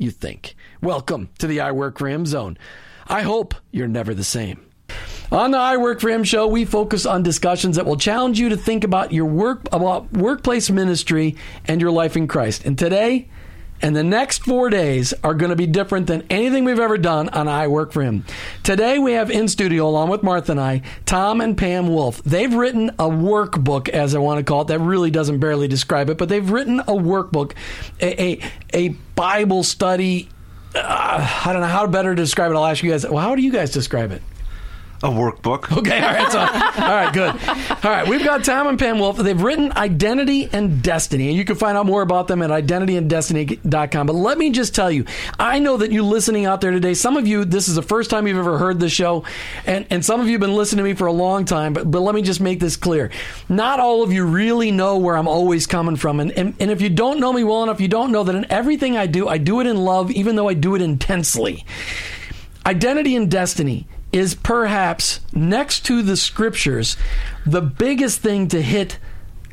you think. Welcome to the I Work for Him zone. I hope you're never the same. On the I Work for Him show, we focus on discussions that will challenge you to think about your work, about workplace ministry and your life in Christ. And today, and the next four days are going to be different than anything we've ever done on I Work for Him. Today, we have in studio, along with Martha and I, Tom and Pam Wolfe. They've written a workbook, as I want to call it, that really doesn't barely describe it, but they've written a workbook, a, a, a Bible study. Uh, I don't know how better to describe it. I'll ask you guys. Well, how do you guys describe it? A workbook. Okay, all right, so, all right, good. All right, we've got Tom and Pam Wolfe. They've written Identity and Destiny, and you can find out more about them at identityanddestiny.com. But let me just tell you, I know that you listening out there today, some of you, this is the first time you've ever heard this show, and, and some of you have been listening to me for a long time, but, but let me just make this clear. Not all of you really know where I'm always coming from. And, and, and if you don't know me well enough, you don't know that in everything I do, I do it in love, even though I do it intensely. Identity and Destiny is perhaps next to the scriptures the biggest thing to hit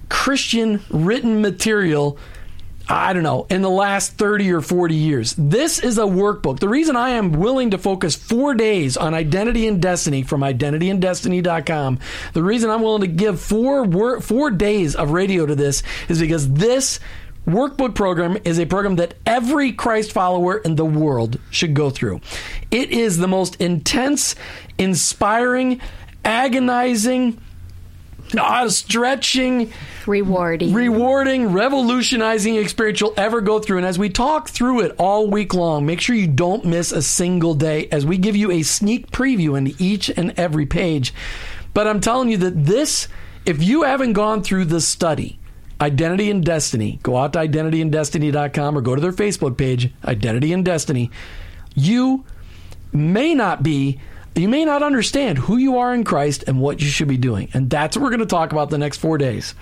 Christian written material. I don't know, in the last 30 or 40 years. This is a workbook. The reason I am willing to focus four days on identity and destiny from identityanddestiny.com, the reason I'm willing to give four, four days of radio to this is because this workbook program is a program that every Christ follower in the world should go through. It is the most intense, inspiring, agonizing, uh, stretching, Rewarding. rewarding, revolutionizing experience you'll ever go through. And as we talk through it all week long, make sure you don't miss a single day as we give you a sneak preview into each and every page. But I'm telling you that this, if you haven't gone through the study, Identity and Destiny, go out to identityanddestiny.com or go to their Facebook page, Identity and Destiny. You may not be, you may not understand who you are in Christ and what you should be doing. And that's what we're going to talk about the next four days.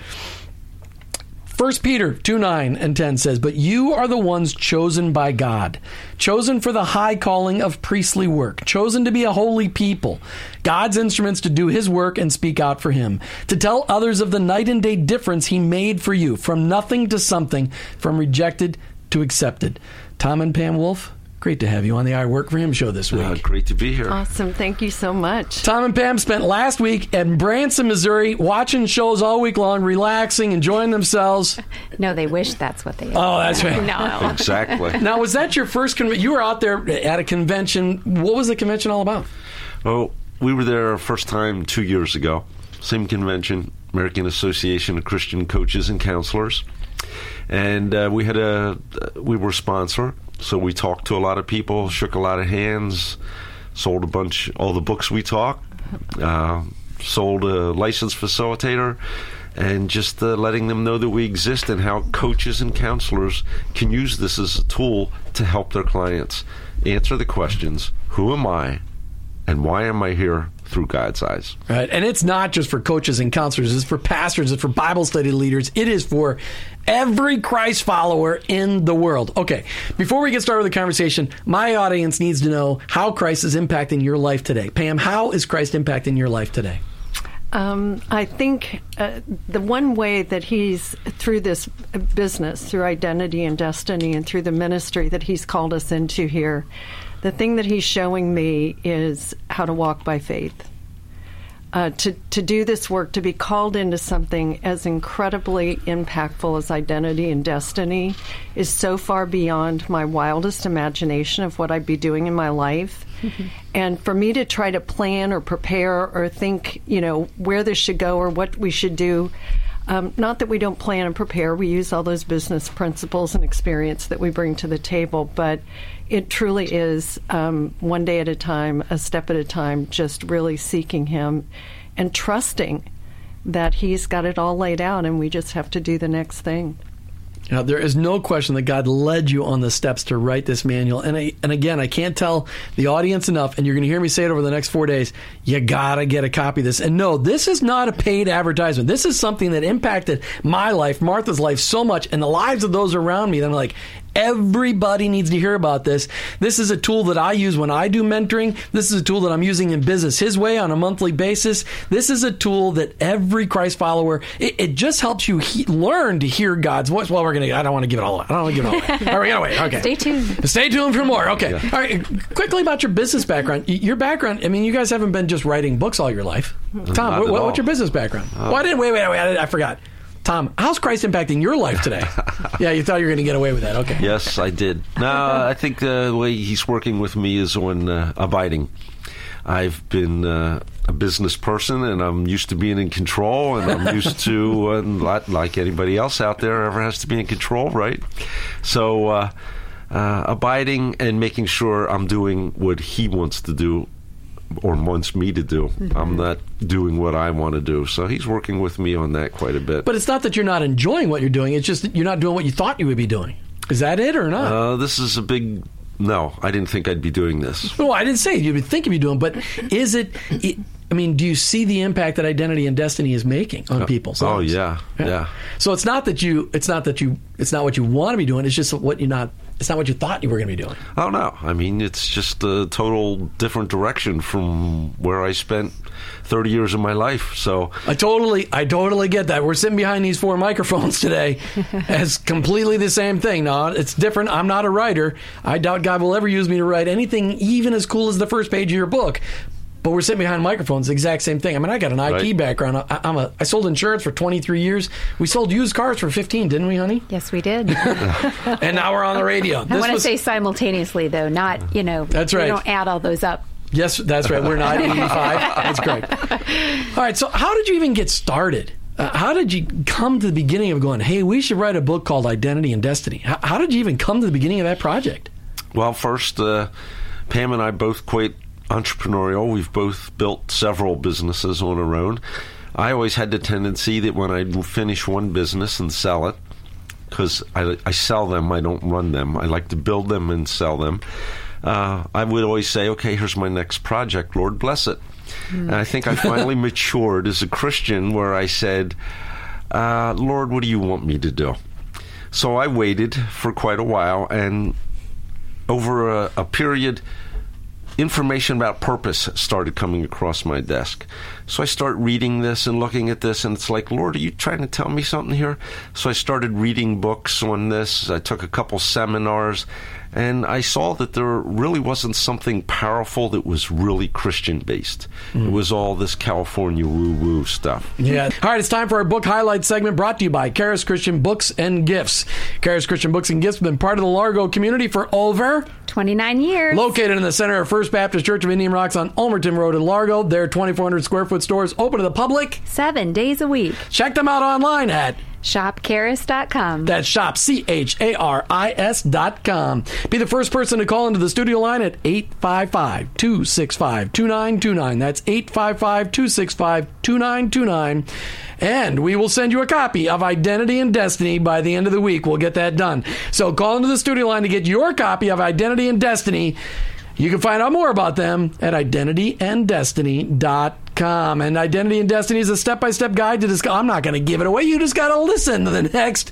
1 Peter 2 9 and 10 says, But you are the ones chosen by God, chosen for the high calling of priestly work, chosen to be a holy people, God's instruments to do his work and speak out for him, to tell others of the night and day difference he made for you, from nothing to something, from rejected to accepted. Tom and Pam Wolfe, Great to have you on the I Work for Him show this week. Uh, great to be here. Awesome. Thank you so much. Tom and Pam spent last week in Branson, Missouri, watching shows all week long, relaxing, enjoying themselves. No, they wish that's what they. Oh, that's right. No. Exactly. Now, was that your first convention? You were out there at a convention. What was the convention all about? Oh, we were there first time two years ago. Same convention, American Association of Christian Coaches and Counselors, and uh, we had a we were a sponsor, so we talked to a lot of people, shook a lot of hands, sold a bunch all the books we talk, uh, sold a licensed facilitator. And just uh, letting them know that we exist and how coaches and counselors can use this as a tool to help their clients answer the questions Who am I? and why am I here through God's eyes? Right. And it's not just for coaches and counselors, it's for pastors, it's for Bible study leaders. It is for every Christ follower in the world. Okay. Before we get started with the conversation, my audience needs to know how Christ is impacting your life today. Pam, how is Christ impacting your life today? Um, I think uh, the one way that he's through this business, through identity and destiny, and through the ministry that he's called us into here, the thing that he's showing me is how to walk by faith. Uh, to to do this work, to be called into something as incredibly impactful as identity and destiny, is so far beyond my wildest imagination of what I'd be doing in my life. And for me to try to plan or prepare or think, you know, where this should go or what we should do, um, not that we don't plan and prepare, we use all those business principles and experience that we bring to the table, but it truly is um, one day at a time, a step at a time, just really seeking Him and trusting that He's got it all laid out and we just have to do the next thing. Now, there is no question that God led you on the steps to write this manual. And I, and again, I can't tell the audience enough, and you're going to hear me say it over the next four days. You got to get a copy of this. And no, this is not a paid advertisement. This is something that impacted my life, Martha's life, so much, and the lives of those around me. That I'm like, everybody needs to hear about this. This is a tool that I use when I do mentoring. This is a tool that I'm using in business his way on a monthly basis. This is a tool that every Christ follower, it, it just helps you he, learn to hear God's voice. Well, we're going to, I don't want to give it all, away. I don't want to give it all away. All right, gotta wait. Okay. Stay tuned. Stay tuned for more. Okay. All right. Quickly about your business background. Your background, I mean, you guys haven't been just writing books all your life. Mm-hmm. Tom, what, at what- all. what's your business background? Oh. Why didn't, wait, wait, wait, I, I forgot. Tom, how's Christ impacting your life today? yeah, you thought you were going to get away with that. Okay. Yes, I did. No, I think uh, the way he's working with me is on uh, abiding. I've been uh, a business person, and I'm used to being in control, and I'm used to, uh, like- like anybody else out there, ever has to be in control, right? So, uh, uh, abiding and making sure I'm doing what he wants to do or wants me to do. I'm not doing what I want to do. So he's working with me on that quite a bit. But it's not that you're not enjoying what you're doing. It's just that you're not doing what you thought you would be doing. Is that it or not? uh, this is a big. No, I didn't think I'd be doing this. No, I didn't say you would think you'd be doing, but is it, it? I mean, do you see the impact that identity and destiny is making on people's oh, lives? yeah, yeah. So it's not that you, it's not that you, it's not what you want to be doing. It's just what you're not. It's not what you thought you were going to be doing. Oh no! I mean, it's just a total different direction from where I spent thirty years of my life. So I totally, I totally get that. We're sitting behind these four microphones today as completely the same thing. No, it's different. I'm not a writer. I doubt God will ever use me to write anything even as cool as the first page of your book. But we're sitting behind microphones, the exact same thing. I mean, I got an IT Right. background. I, I'm a, I sold insurance for 23 years. We sold used cars for 15, didn't we, honey? Yes, we did. And now we're on the radio. I want to was- say simultaneously, though, not you know. That's we right. don't add all those up. Yes, that's right. We're not 85. That's correct. All right. So, how did you even get started? Uh, how did you come to the beginning of going, hey, we should write a book called Identity and Destiny? How, how did you even come to the beginning of that project? Well, first, uh, Pam and I both quite entrepreneurial. We've both built several businesses on our own. I always had the tendency that when I finish one business and sell it, because I, I sell them, I don't run them. I like to build them and sell them. Uh, I would always say, okay, here's my next project. Lord bless it. And I think I finally matured as a Christian where I said, uh, Lord, what do you want me to do? So I waited for quite a while, and over a, a period, information about purpose started coming across my desk. So I start reading this and looking at this, and it's like, Lord, are you trying to tell me something here? So I started reading books on this. I took a couple seminars, and I saw that there really wasn't something powerful that was really Christian based. It was all this California woo woo stuff. Yeah. All right, it's time for our book highlight segment brought to you by Charis Christian Books and Gifts. Charis Christian Books and Gifts have been part of the Largo community for over 29 years. Located in the center of First Baptist Church of Indian Rocks on Ulmerton Road in Largo, their 2,400 square foot store is open to the public. Seven days a week. Check them out online at Shopcharis.com. That's shop, C H A R I S dot com. Be the first person to call into the studio line at 855 265 2929. That's 855 265 2929. And we will send you a copy of Identity and Destiny by the end of the week. We'll get that done. So call into the studio line to get your copy of Identity and Destiny. You can find out more about them at identityanddestiny.com. And Identity and Destiny is a step by step guide to discover. I'm not going to give it away. You just got to listen to the next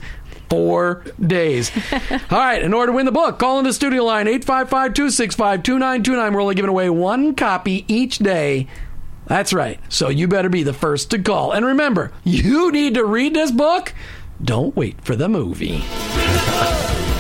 four days. All right. In order to win the book, call in the studio line 855 265 2929. We're only giving away one copy each day. That's right. So you better be the first to call. And remember, you need to read this book. Don't wait for the movie.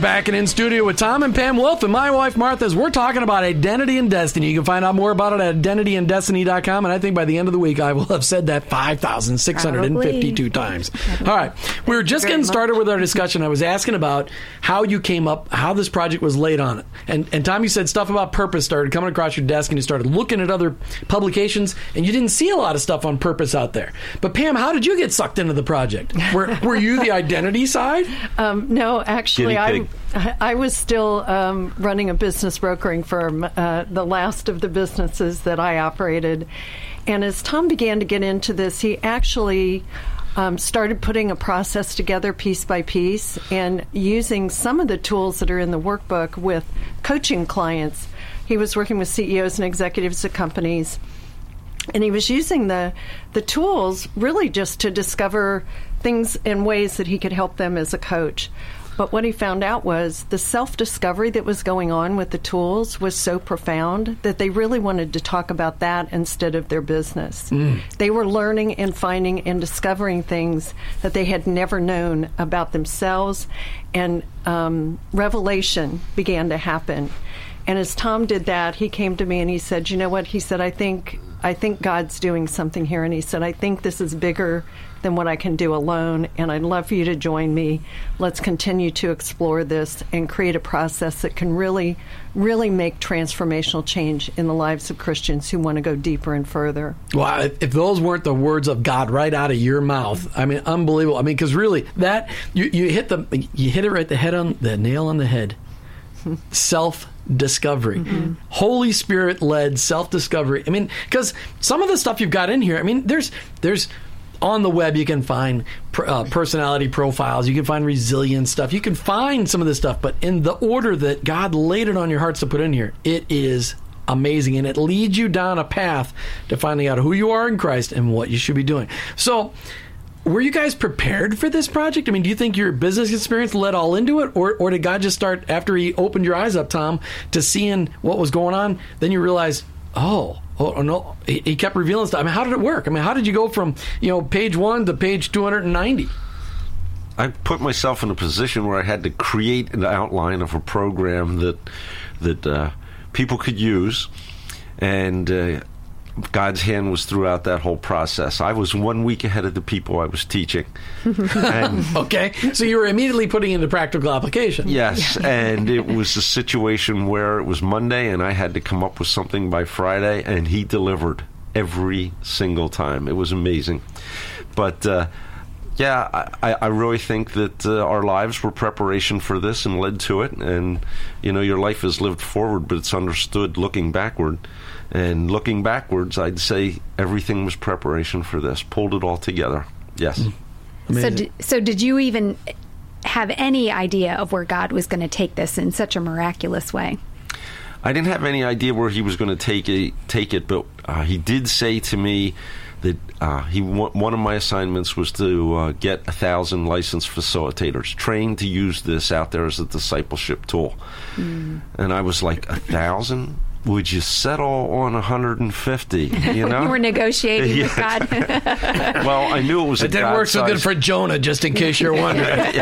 back and in studio with Tom and Pam Wolfe and my wife Martha as we're talking about identity and destiny. You can find out more about it at identityanddestiny.com. And I think by the end of the week, I will have said that 5,652 times. All right. We were just getting much. started with our discussion. I was asking about how you came up, how this project was laid on it. And, and Tom, you said stuff about purpose started coming across your desk and you started looking at other publications and you didn't see a lot of stuff on purpose out there. But Pam, how did you get sucked into the project? Were, were you the identity side? Um, no, actually, Guinea I. Was still um, running a business brokering firm, uh, the last of the businesses that I operated. And as Tom began to get into this, he actually um, started putting a process together piece by piece and using some of the tools that are in the workbook with coaching clients. He was working with CEOs and executives of companies and he was using the the tools really just to discover things in ways that he could help them as a coach. But what he found out was the self discovery that was going on with the tools was so profound that they really wanted to talk about that instead of their business. They were learning and finding and discovering things that they had never known about themselves, and um, revelation began to happen. And as Tom did that, he came to me and he said, "You know what?" He said, "I think I think God's doing something here." And he said, "I think this is bigger than what I can do alone, and I'd love for you to join me. Let's continue to explore this and create a process that can really, really make transformational change in the lives of Christians who want to go deeper and further." Wow, if, if those weren't the words of God right out of your mouth, I mean, unbelievable. I mean, because really, that you, you hit the you hit it right the head on the nail on the head. Self discovery, mm-hmm. Holy Spirit led self discovery. I mean, because some of the stuff you've got in here, I mean, there's there's on the web you can find uh, personality profiles, you can find resilience stuff, you can find some of this stuff, but in the order that God laid it on your hearts to put in here, it is amazing and it leads you down a path to finding out who you are in Christ and what you should be doing. So, were you guys prepared for this project? I mean, do you think your business experience led all into it, or, or did God just start after He opened your eyes up, Tom, to seeing what was going on? Then you realized, oh, oh no, He, he kept revealing stuff. I mean, how did it work? I mean, how did you go from you know page one to page two hundred and ninety? I put myself in a position where I had to create an outline of a program that that uh, people could use, and uh, God's hand was throughout that whole process. I was one week ahead of the people I was teaching, and Okay, so you were immediately putting into practical application. Yes, and it was a situation where it was Monday and I had to come up with something by Friday, and he delivered every single time. It was amazing. But uh, yeah, I, I really think that uh, our lives were preparation for this and led to it. And you know, your life is lived forward, but it's understood looking backward. And looking backwards, I'd say everything was preparation for this. Pulled it all together. Yes. So, Amazing. did, so did you even have any idea of where God was going to take this in such a miraculous way? I didn't have any idea where he was going to take it, take it, but uh, he did say to me that uh, he wa- one of my assignments was to uh, get a thousand licensed facilitators trained to use this out there as a discipleship tool. And I was like, a thousand? Would you settle on 150? You know, You were negotiating with God. well, I knew it was. It a didn't work so good for Jonah, just in case you're wondering.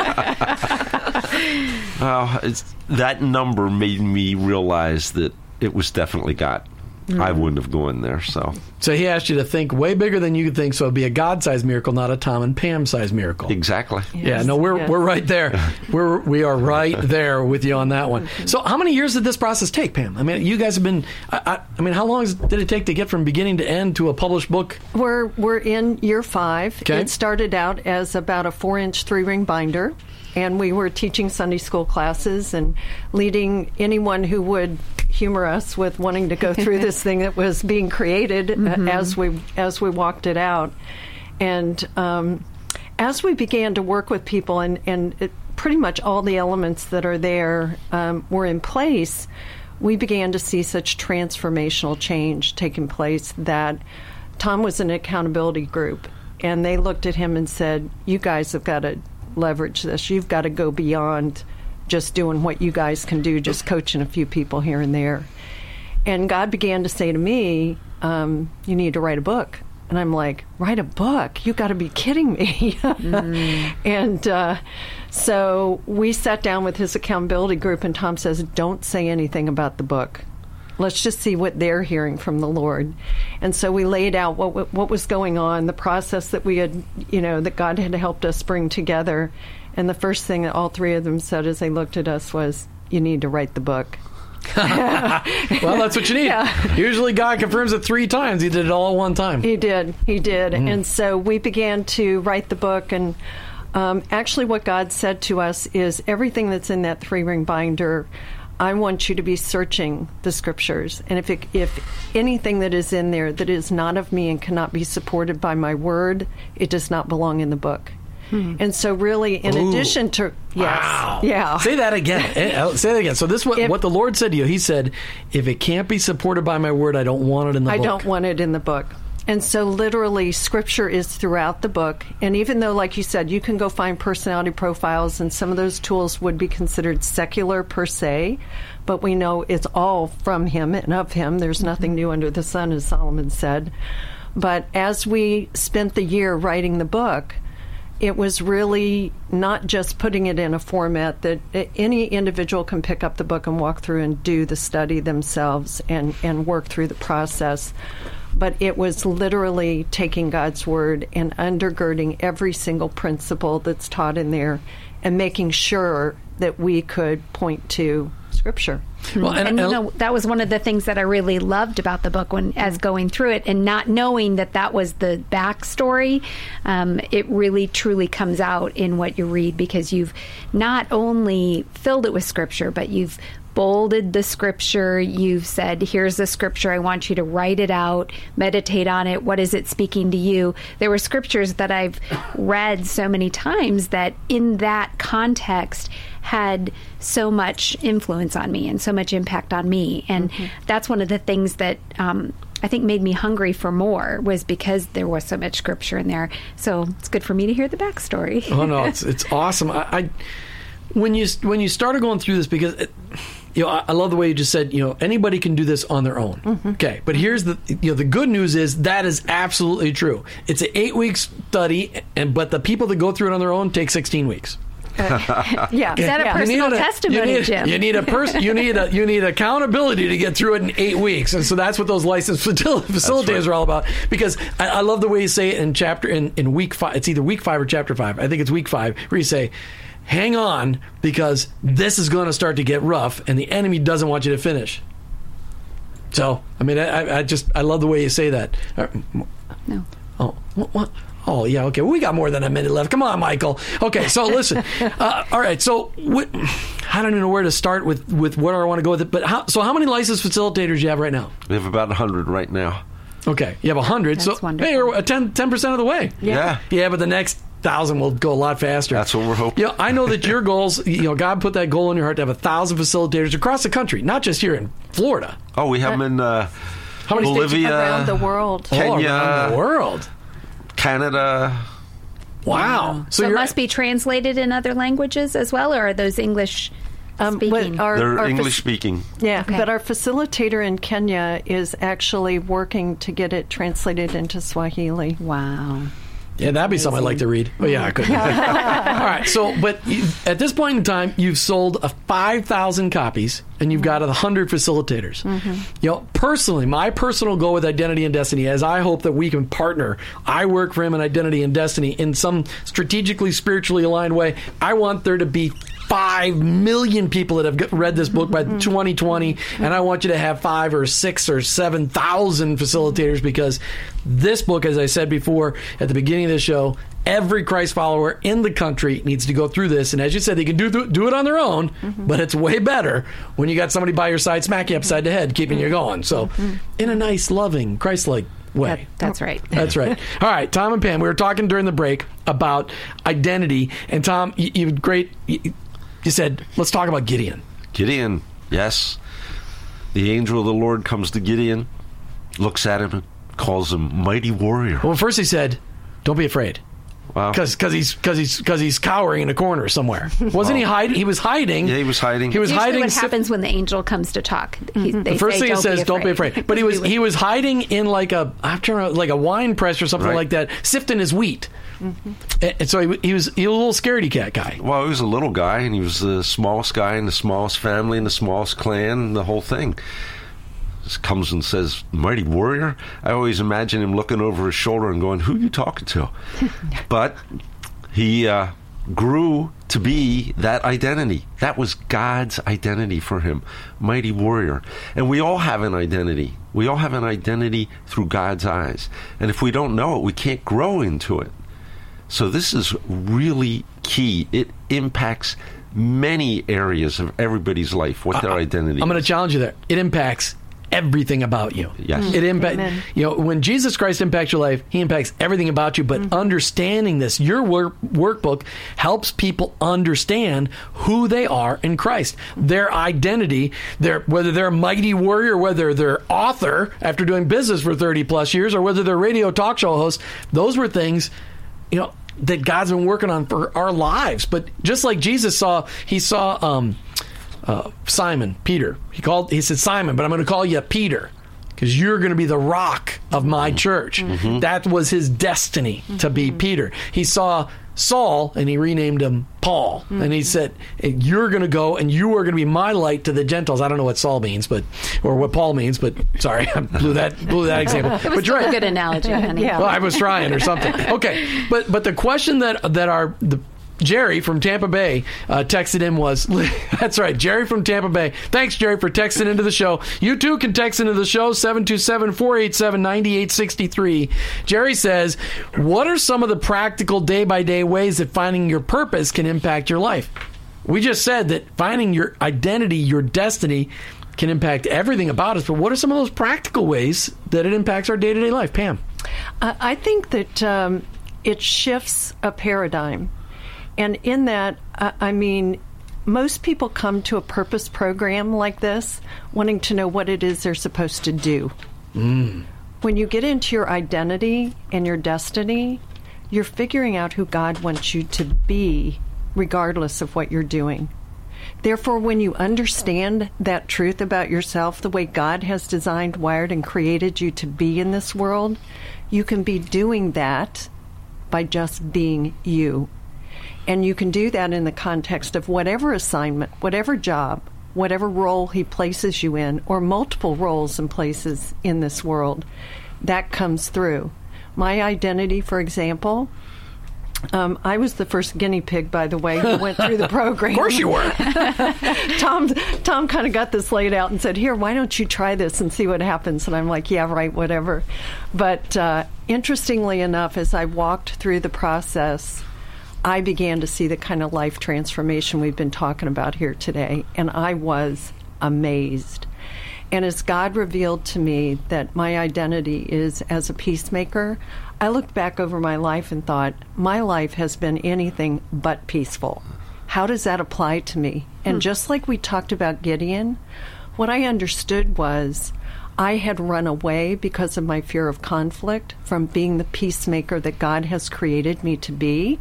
Uh, it's, that number made me realize that it was definitely God. Mm. I wouldn't have gone there. So so he asked you to think way bigger than you could think, so it'd be a God-sized miracle, not a Tom and Pam-sized miracle. exactly. Yeah, no, we're yes. we're right there. We're we are right there with you on that one. Mm-hmm. So, how many years did this process take, Pam? I mean, you guys have been. I, I, I mean, how long did it take to get from beginning to end to a published book? We're we're in year five. Okay. It started out as about a four-inch three-ring binder, and we were teaching Sunday school classes and leading anyone who would humor us with wanting to go through this thing that was being created uh, as we as we walked it out, and. Um, as we began to work with people and, and it, pretty much all the elements that are there um, were in place, we began to see such transformational change taking place that Tom was in an accountability group and they looked at him and said, You guys have got to leverage this. You've got to go beyond just doing what you guys can do, just coaching a few people here and there. And God began to say to me, um, You need to write a book. And I'm like, Write a book? You got to be kidding me. and uh, so we sat down with his accountability group, and Tom says, Don't say anything about the book. Let's just see what they're hearing from the Lord. And so we laid out what what was going on, the process that we had, you know, that God had helped us bring together. And the first thing that all three of them said as they looked at us was, "You need to write the book." Well, that's what you need. Yeah. Usually, God confirms it three times. He did it all at one time. He did. He did. And so we began to write the book. And um, actually, what God said to us is everything that's in that three ring binder. I want you to be searching the scriptures, and if it, if anything that is in there that is not of me and cannot be supported by my word, it does not belong in the book. And so, really, in Ooh. addition to yes, Wow. yeah, Say that again. Eh, uh, Say that again. So this what If- what the Lord said to you. He said, "If it can't be supported by my word, I don't want it in the book. I book." don't want it in the book. And so, literally, scripture is throughout the book. And even though, like you said, you can go find personality profiles, and some of those tools would be considered secular per se, but we know it's all from him and of him. There's nothing new under the sun, as Solomon said. But as we spent the year writing the book, it was really not just putting it in a format that any individual can pick up the book and walk through and do the study themselves and, and work through the process. But it was literally taking God's word and undergirding every single principle that's taught in there and making sure that we could point to Scripture. Well, and, you know that was one of the things that I really loved about the book when as going through it and not knowing that that was the backstory. Um, it really truly comes out in what you read because you've not only filled it with scripture, but you've bolded the scripture. You've said, "Here's the scripture. I want you to write it out, meditate on it. What is it speaking to you?" There were scriptures that I've read so many times that in that context had so much influence on me and so much impact on me. And that's one of the things that um, I think made me hungry for more was because there was so much scripture in there. So it's good for me to hear the backstory. Oh no, it's it's awesome. I, I when you when you started going through this because. It, you know, I I love the way you just said. You know, anybody can do this on their own. Mm-hmm. Okay, but here's the you know the good news is that is absolutely true. It's an eight week study, and but the people that go through it on their own take sixteen weeks. Uh, yeah. Is that a yeah. person- Personal a- testimony, you need, Jim. You need a person. You need a you need accountability to get through it in eight weeks, and so that's what those licensed facil- facilitators right. are all about. Because I, I love the way you say it in chapter in, in week five. It's either week five or chapter five. I think it's week five where you say. Hang on, because this is going to start to get rough, and the enemy doesn't want you to finish. So, I mean, I, I just I love the way you say that. Uh, No. Oh, what, what? Oh, yeah. Okay, we got more than a minute left. Come on, Michael. Okay, so listen. uh, all right, so what, I don't even know where to start with with where I want to go with it. But how, so, how many licensed facilitators do you have right now? We have about 100 right now. Okay, you have hundred. So, That's wonderful. hey, you're 10 percent of the way. Yeah. Yeah, but the next thousand will go a lot faster. That's what we're hoping. Yeah, I know that your goals. You know, God put that goal in your heart to have a thousand facilitators across the country, not just here in Florida. Oh, we have them in uh, How many states? Bolivia, around the world. Oh, Kenya, around the world. Canada. Wow. So, it must be translated in other languages as well, or are those English Um, speaking? but our, They're our English fac- speaking. Yeah, Okay. but our facilitator in Kenya is actually working to get it translated into Swahili. wow. Yeah, that'd be something I'd like to read. Oh yeah, I could. All right. So, but you, at this point in time, you've sold a five thousand copies, and you've got a hundred facilitators. Mm-hmm. You know, personally, my personal goal with Identity and Destiny is I hope that we can partner. I work for him in Identity and Destiny in some strategically, spiritually aligned way. I want there to be. Five million people that have read this book by mm-hmm. 2020, and I want you to have five or six or seven thousand facilitators because this book, as I said before at the beginning of the show, every Christ follower in the country needs to go through this. And as you said, they can do do it on their own, mm-hmm. but it's way better when you got somebody by your side, smack you upside the head, keeping you going. So, mm-hmm. in a nice, loving, Christ-like way. That, that's right. That's right. All right, Tom and Pam, we were talking during the break about identity, and Tom, you, you great. You, you said, let's talk about Gideon. Gideon, yes. The angel of the Lord comes to Gideon, looks at him, and calls him mighty warrior. Well, first he said, "Don't be afraid." Wow. Because he's because he's because he's cowering in a corner somewhere. Wasn't he hiding? He was hiding. Yeah, he was hiding. He was Usually hiding. what si- happens when the angel comes to talk. He, mm-hmm. they the first say, thing it "Don't says, be "Don't be afraid." But he was he was hiding in like a I'm trying to like a wine press or something Right. like that, sifting his wheat. Mm-hmm. And, and so he, he was he was a little scaredy cat guy. Well, he was a little guy, and he was the smallest guy in the smallest family, in the smallest clan, the whole thing. Just comes and says, "Mighty warrior." I always imagine him looking over his shoulder and going, "Who you talking to?" but he uh, grew to be that identity. That was God's identity for him, mighty warrior. And we all have an identity. We all have an identity through God's eyes. And if we don't know it, we can't grow into it. So this is really key. It impacts many areas of everybody's life, what their identity I'm going to challenge you there. It impacts everything about you. Yes. It impact Amen. you know when Jesus Christ impacts your life, he impacts everything about you, but understanding this, your work, workbook helps people understand who they are in Christ. Their identity, their whether they're a mighty warrior, whether they're author after doing business for 30 plus years or whether they're radio talk show hosts, those were things you know that God's been working on for our lives. But just like Jesus saw, he saw um, uh, Simon Peter. He called. He said, Simon, but I'm going to call you Peter because you're going to be the rock of my mm-hmm. church. Mm-hmm. That was his destiny to be mm-hmm. Peter. He saw Saul and he renamed him Paul. And he said, You're going to go and you are going to be my light to the Gentiles. I don't know what Saul means, but or what Paul means, but sorry, I blew that blew that example. It was but you're a good analogy, honey. Yeah. Well, I was trying or something. Okay, but but the question that that our the Jerry from Tampa Bay uh, texted in was that's right, Jerry from Tampa Bay. Thanks, Jerry, for texting into the show. You too can text into the show 727-487-9863. Jerry says, "What are some of the practical day by day ways that finding your purpose can impact your life?" We just said that finding your identity, your destiny. Can impact everything about us, but what are some of those practical ways that it impacts our day to day life, Pam? I I think that um, it shifts a paradigm. And in that, I I mean, most people come to a purpose program like this wanting to know what it is they're supposed to do. Mm. When you get into your identity and your destiny, you're figuring out who God wants you to be, regardless of what you're doing. Therefore, when you understand that truth about yourself, the way God has designed, wired, and created you to be in this world, you can be doing that by just being you. And you can do that in the context of whatever assignment, whatever job, whatever role He places you in, or multiple roles and places in this world. That comes through. My identity, for example, um, I was the first guinea pig, by the way, who went through the program. Of course you were. Tom Tom kind of got this laid out and said, "Here, why don't you try this and see what happens?" And I'm like, "Yeah, right, whatever." But uh, interestingly enough, as I walked through the process, I began to see the kind of life transformation we've been talking about here today, and I was amazed. And as God revealed to me that my identity is as a peacemaker, I looked back over my life and thought, my life has been anything but peaceful. How does that apply to me? And hmm. just like we talked about Gideon, what I understood was I had run away because of my fear of conflict from being the peacemaker that God has created me to be.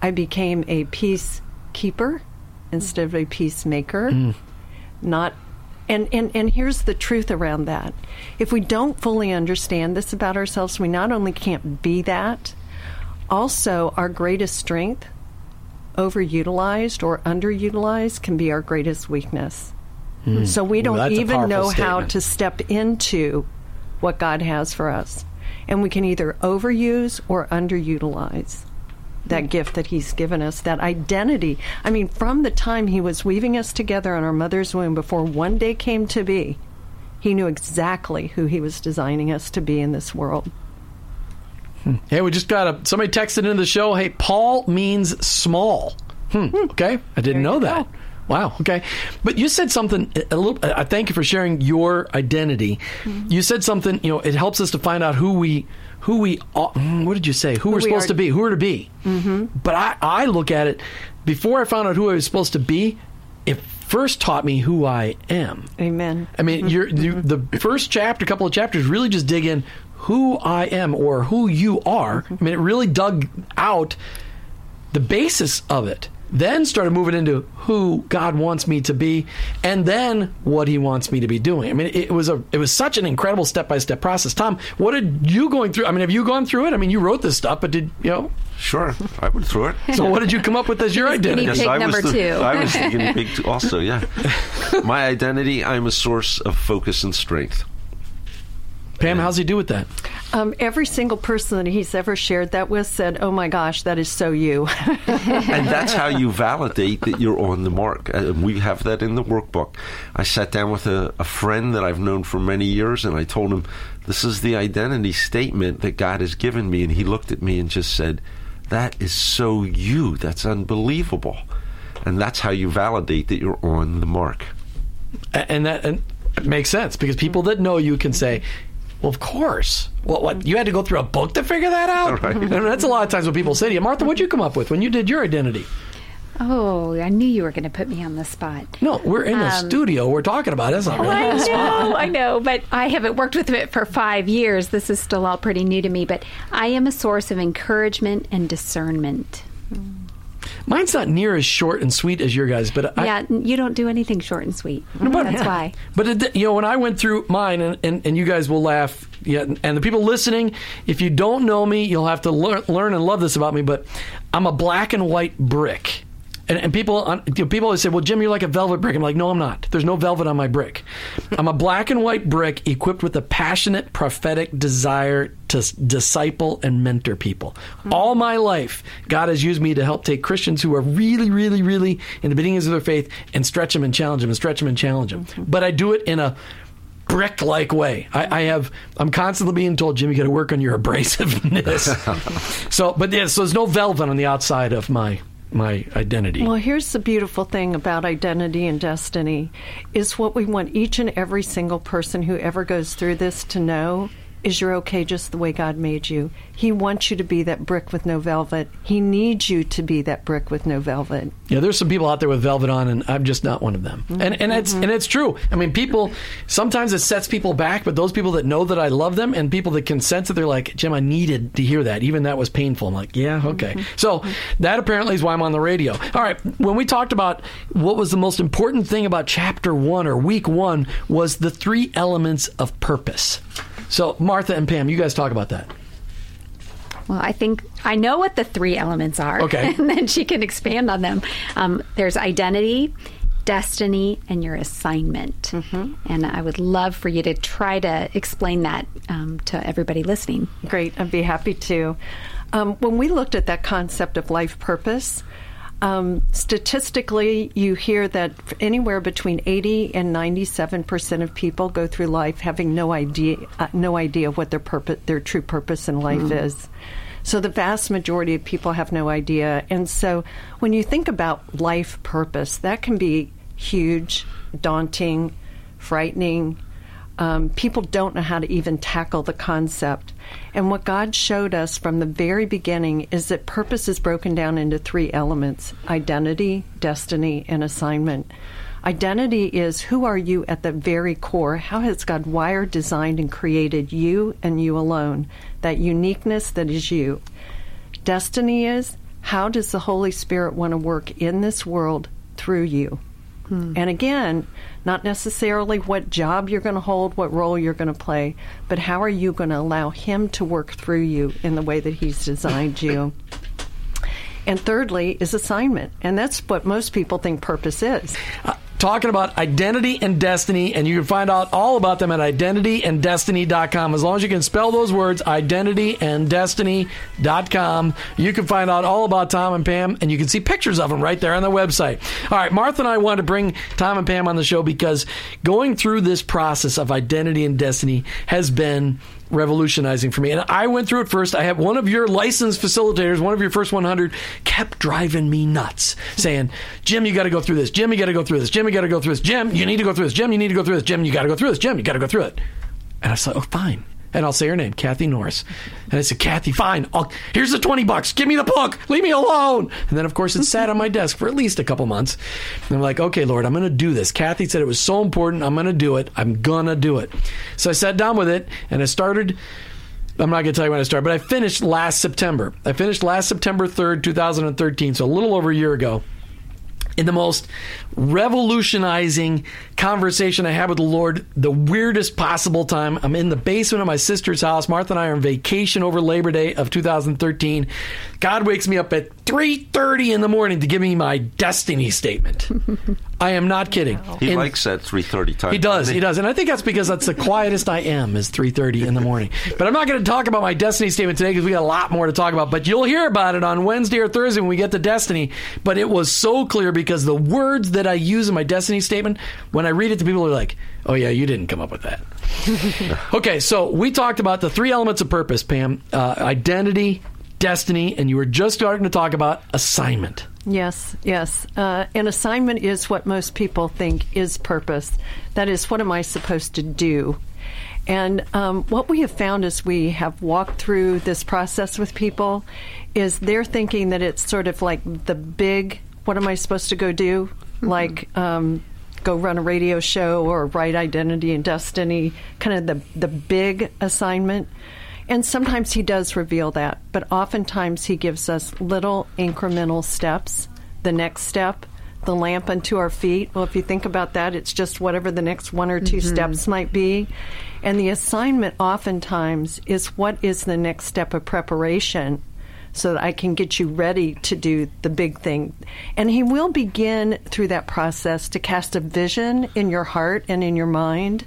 I became a peacekeeper instead of a peacemaker. Not and, and and here's the truth around that. If we don't fully understand this about ourselves, we not only can't be that, also our greatest strength, overutilized or underutilized, can be our greatest weakness. So we don't a even know how to step into what God has for us. And we can either overuse or underutilize that gift that He's given us, that identity. I mean, from the time He was weaving us together in our mother's womb before one day came to be, He knew exactly who He was designing us to be in this world. Hey, we just got a somebody texted into the show. Hey, Paul means small. Hmm. Okay, I didn't know that. Wow. Okay, but you said something a little. I thank you for sharing your identity. Mm-hmm. You said something. You know, it helps us to find out who we who we. Are, mm, what did you say? Who, we're we supposed are. to be. Who we're to be. Mm-hmm. But I I look at it before I found out who I was supposed to be. It first taught me who I am. Amen. I mean, you're, you, the first chapter, couple of chapters, really just dig in who I am or who you are. I mean, it really dug out the basis of it. Then started moving into who God wants me to be, and then what He wants me to be doing. I mean, it was a it was such an incredible step by step process. Tom, what did you going through? I mean, have you gone through it? I mean, you wrote this stuff, but did you know? Sure, I went through it. So, what did you come up with as your identity? Guinea pig I number was the, two. I was the guinea pig too, also, yeah. My identity, I'm a source of focus and strength. Pam, how's he do with that? Um, every single person that he's ever shared that with said, "Oh my gosh, that is so you." and that's how you validate that you're on the mark. And we have that in the workbook. I sat down with a, a friend that I've known for many years, and I told him, This is the identity statement that God has given me. And he looked at me and just said, That is so you. That's unbelievable. And that's how you validate that you're on the mark. And that and makes sense because people that know you can say, "Well, of course." Well, what you had to go through a book to figure that out? Right. And that's a lot of times what people say to you, Martha. What'd you come up with when you did your identity? Oh, I knew you were going to put me on the spot. No, we're in the Um, studio. We're talking about it. That's not really I on the spot. I know, but I haven't worked with it for five years. This is still all pretty new to me, but I am a source of encouragement and discernment. Mine's not near as short and sweet as your guys, but I, yeah, you don't do anything short and sweet. That's why. But it, you know, when I went through mine, and, and, and you guys will laugh, yeah, and the people listening, if you don't know me, you'll have to learn, learn and love this about me. But I'm a black and white brick. And, and people, on- you know, people always say, "Well, Jim, you're like a velvet brick." I'm like, "No, I'm not. There's no velvet on my brick. I'm a black and white brick equipped with a passionate prophetic desire to disciple and mentor people. Hmm. All my life, God has used me to help take Christians who are really, really, really in the beginnings of their faith and stretch them and challenge them and stretch them and challenge them. Mm-hmm. But I do it in a brick like way. I, I have I'm constantly being told, Jim, you gotta work on your abrasiveness. so but yeah, so there's no velvet on the outside of my my identity. Well, here's the beautiful thing about identity and destiny is what we want each and every single person who ever goes through this to know is you're okay just the way God made you. He wants you to be that brick with no velvet. He needs you to be that brick with no velvet. Yeah, there's some people out there with velvet on, and I'm just not one of them. And and it's mm-hmm. and it's true. I mean, people sometimes it sets people back, but those people that know that I love them and people that can sense it, they're like, Jim, I needed to hear that. Even that was painful. I'm like, yeah, mm-hmm. okay. So that apparently is why I'm on the radio. All right, when we talked about what was the most important thing about chapter one or week one was the three elements of purpose. So Martha and Pam, you guys talk about that. Well, I think I know what the three elements are. Okay. And then she can expand on them. Um, there's identity, destiny, and your assignment. And I would love for you to try to explain that um, to everybody listening. Great, I'd be happy to. Um, when we looked at that concept of life purpose, um, statistically, you hear that anywhere between 80 and 97 percent of people go through life having no idea, uh, no idea what their purpose, their true purpose in life is. So the vast majority of people have no idea, and so when you think about life purpose, that can be huge, daunting, frightening. Um, people don't know how to even tackle the concept. And what God showed us from the very beginning is that purpose is broken down into three elements identity, destiny, and assignment. Identity is who are you at the very core? How has God wired, designed, and created you and you alone? That uniqueness that is you. Destiny is how does the Holy Spirit want to work in this world through you? And again, not necessarily what job you're going to hold, what role you're going to play, but how are you going to allow Him to work through you in the way that He's designed you? And thirdly is assignment. And that's what most people think purpose is. Uh, talking about identity and destiny, and you can find out all about them at identityanddestiny.com. As long as you can spell those words, identityanddestiny.com, you can find out all about Tom and Pam, and you can see pictures of them right there on the website. All right, Martha and I wanted to bring Tom and Pam on the show because going through this process of identity and destiny has been revolutionizing for me. And I went through it first. I have one of your licensed facilitators, one of your first 100, kept driving me nuts, saying, Jim, you got to go through this. Jim, you got to go through this. Jim, you got to go through this. Jim, you need to go through this. Jim, you need to go through this. Jim, you got to go through this. Jim, you got to go through it. And I said, oh, fine. And I'll say her name, Kathy Norris. And I said, Kathy, fine. I'll, here's the 20 bucks. Give me the book. Leave me alone. And then, of course, it sat on my desk for at least a couple months. And I'm like, okay, Lord, I'm going to do this. Kathy said it was so important. I'm going to do it. I'm going to do it. So I sat down with it and I started. I'm not going to tell you when I started, but I finished last September. I finished last September 3rd, 2013, so a little over a year ago in the most revolutionizing conversation I had with the Lord, the weirdest possible time. I'm in the basement of my sister's house. Martha and I are on vacation over Labor Day of 2013. God wakes me up at 3:30 in the morning to give me my destiny statement. I am not kidding. He In- likes that 3:30 time. he does. He does. And I think that's because that's the quietest I am is 3:30 in the morning. But I'm not going to talk about my destiny statement today because we got a lot more to talk about. But you'll hear about it on Wednesday or Thursday when we get to destiny. But it was so clear because the words that I use in my destiny statement, when I read it to people, are like, "Oh yeah, you didn't come up with that." okay, so we talked about the three elements of purpose, Pam: uh, identity, destiny, and you were just starting to talk about assignment. Yes, yes. Uh, an assignment is what most people think is purpose. That is, what am I supposed to do? And um, what we have found as we have walked through this process with people is they're thinking that it's sort of like the big, what am I supposed to go do? Like, um, go run a radio show or write Identity and Destiny, kind of the, the big assignment. And sometimes he does reveal that, but oftentimes he gives us little incremental steps. The next step, the lamp unto our feet. Well, if you think about that, it's just whatever the next one or 2 mm-hmm. steps might be. And the assignment oftentimes is what is the next step of preparation so that I can get you ready to do the big thing. And he will begin through that process to cast a vision in your heart and in your mind.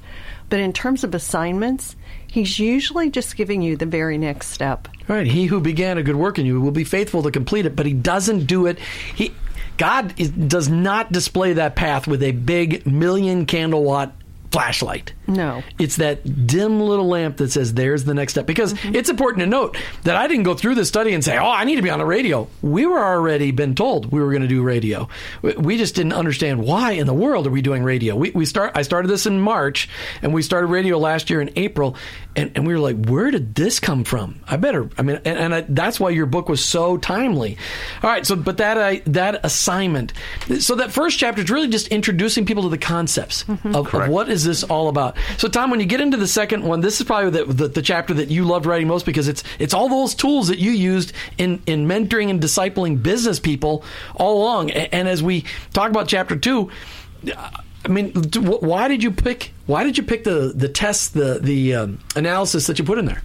But in terms of assignments, he's usually just giving you the very next step. Right. He who began a good work in you will be faithful to complete it, but he doesn't do it. He God is, does not display that path with a big million candle watt flashlight. No. It's that dim little lamp that says there's the next step. Because mm-hmm. it's important to note that I didn't go through this study and say, oh, I need to be on the radio. We were already been told we were going to do radio. We- We just didn't understand why in the world are we doing radio. We, we start. I started this in March, and we started radio last year in April, and, and we were like, where did this come from? I better. I mean, and, and I, that's why your book was so timely. All right. So, but that I, that assignment. So that first chapter is really just introducing people to the concepts mm-hmm. of, of what is this all about? So, Tom, when you get into the second one, this is probably the, the, the chapter that you loved writing most because it's it's all those tools that you used in in mentoring and discipling business people all along. A- And, as we talk about chapter two. I mean, why did you pick? Why did you pick the the tests, the the um, analysis that you put in there?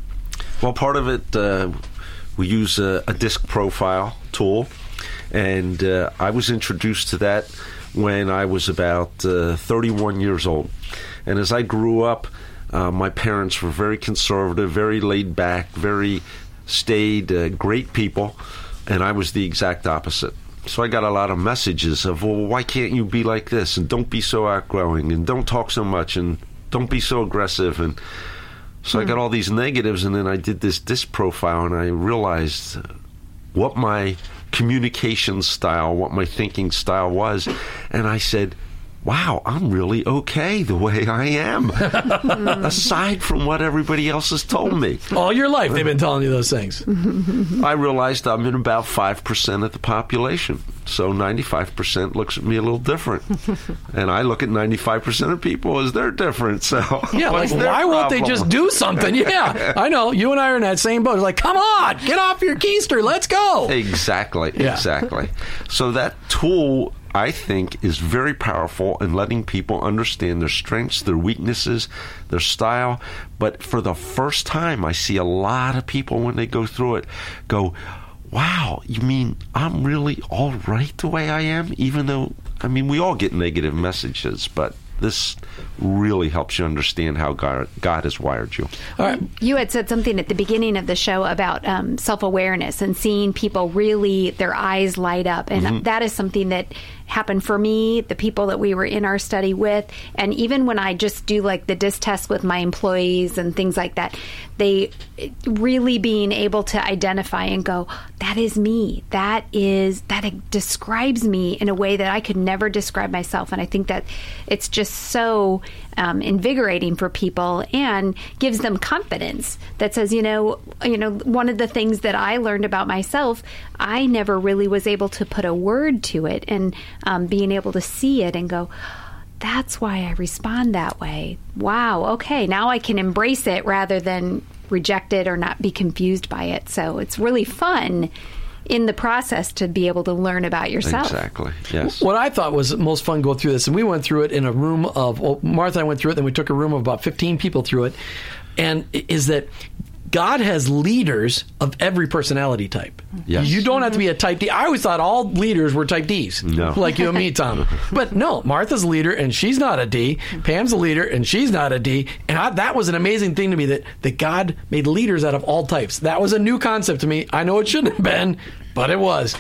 Well, part of it, uh, we use a, a disc profile tool, and uh, I was introduced to that when I was about uh, 31 years old. And as I grew up, uh, my parents were very conservative, very laid back, very staid, uh, great people, and I was the exact opposite. So I got a lot of messages of, well, why can't you be like this? And don't be so outgoing, and don't talk so much, and don't be so aggressive, and so I hmm. got all these negatives, and then I did this disc profile, and I realized what my communication style, what my thinking style was, and I said, wow, I'm really okay the way I am, aside from what everybody else has told me. All your life, they've been telling you those things. I realized I'm in about 5% of the population. So 95% looks at me a little different. and I look at 95% of people as they're different. So, Yeah, like what's their why won't they just do something? Yeah, I know. You and I are in that same boat. It's like, come on, get off your keister, let's go. Exactly, Yeah. exactly. So that tool, I think, is very powerful in letting people understand their strengths, their weaknesses, their style. But for the first time, I see a lot of people when they go through it go, wow, you mean I'm really all right the way I am? Even though, I mean, we all get negative messages, but this really helps you understand how God, God has wired you. All right. You had said something at the beginning of the show about um, self awareness and seeing people really, their eyes light up. And that is something that happened for me, the people that we were in our study with. And even when I just do like the disc test with my employees and things like that, they really being able to identify and go, that is me. That is, that describes me in a way that I could never describe myself. And I think that it's just so um, invigorating for people and gives them confidence that says, you know, you know, one of the things that I learned about myself, I never really was able to put a word to it, and um, being able to see it and go. That's why I respond that way. Wow. Okay. Now I can embrace it rather than reject it or not be confused by it. So it's really fun in the process to be able to learn about yourself. Exactly. Yes. What I thought was most fun going through this, and we went through it in a room of, well, Martha and I went through it, then we took a room of about 15 people through it, and is that God has leaders of every personality type. Yes. You don't have to be a type D. I always thought all leaders were type Ds. No. Like you and me, Tom. but no, Martha's a leader and she's not a D. Pam's a leader and she's not a D. And I, that was an amazing thing to me that, that God made leaders out of all types. That was a new concept to me. I know it shouldn't have been, but it was.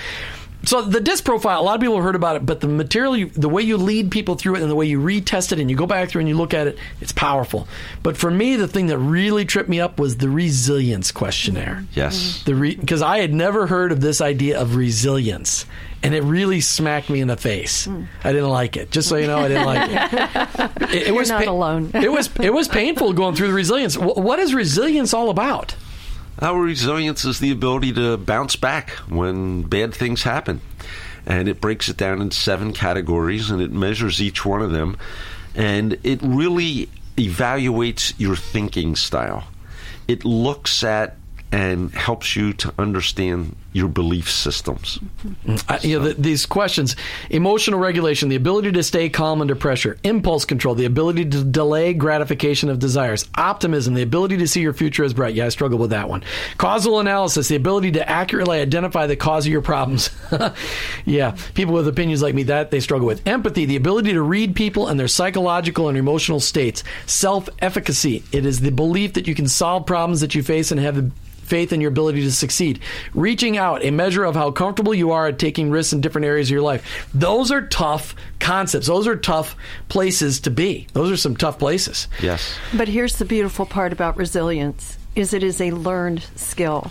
So the disc profile, a lot of people have heard about it, but the material, you, the way you lead people through it, and the way you retest it, and you go back through and you look at it, it's powerful. But for me, the thing that really tripped me up was the resilience questionnaire. Yes. Mm-hmm. The because I had never heard of this idea of resilience, and it really smacked me in the face. Mm. I didn't like it. Just so you know, I didn't like it. It, it was not alone. it was it was painful going through the resilience. Wh- What is resilience all about? Our resilience is the ability to bounce back when bad things happen. And it breaks it down in seven categories and it measures each one of them. And it really evaluates your thinking style. It looks at and helps you to understand your belief systems. Uh, you know, th these questions emotional regulation, the ability to stay calm under pressure, impulse control, the ability to delay gratification of desires, optimism, the ability to see your future as bright. Yeah, I struggle with that one. Causal analysis, the ability to accurately identify the cause of your problems. yeah, people with opinions like me, that they struggle with. Empathy, the ability to read people and their psychological and emotional states. Self efficacy, it is the belief that you can solve problems that you face and have the faith in your ability to succeed. Reaching out, a measure of how comfortable you are at taking risks in different areas of your life. Those are tough concepts. Those are tough places to be. Those are some tough places. Yes. But here's the beautiful part about resilience is it is a learned skill.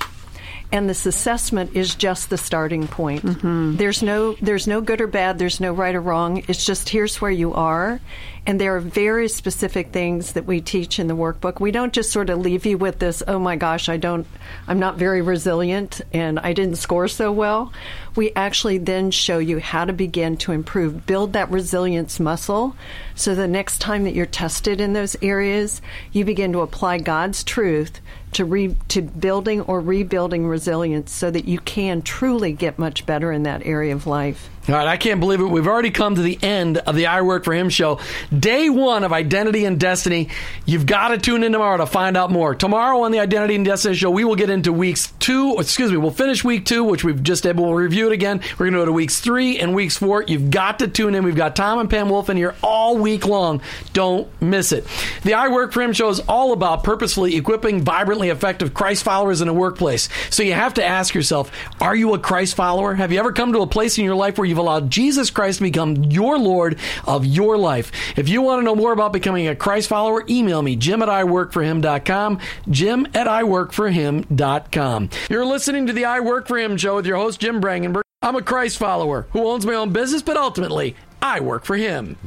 And this assessment is just the starting point. Mm-hmm. There's no there's no good or bad, there's no right or wrong. It's just here's where you are. And there are very specific things that we teach in the workbook. We don't just sort of leave you with this, oh my gosh, I don't I'm not very resilient and I didn't score so well. We actually then show you how to begin to improve, build that resilience muscle so the next time that you're tested in those areas, you begin to apply God's truth to re, to building or rebuilding resilience so that you can truly get much better in that area of life. All right, I can't believe it. We've already come to the end of the I Work for Him show. Day one of Identity and Destiny. You've got to tune in tomorrow to find out more. Tomorrow on the Identity and Destiny show, we will get into weeks two, excuse me, we'll finish week two, which we've just able We'll review it again. We're going to go to weeks three and weeks four. You've got to tune in. We've got Tom and Pam Wolfe in here all week long. Don't miss it. The I Work for Him show is all about purposefully equipping vibrantly effective Christ followers in a workplace. So you have to ask yourself, are you a Christ follower? Have you ever come to a place in your life where you've allowed Jesus Christ to become your Lord of your life? If you want to know more about becoming a Christ follower, email me, jim at iworkforhim.com, jim at iworkforhim.com. You're listening to the I Work for Him show with your host, Jim Brangenberg. I'm a Christ follower who owns my own business, but ultimately, I work for him.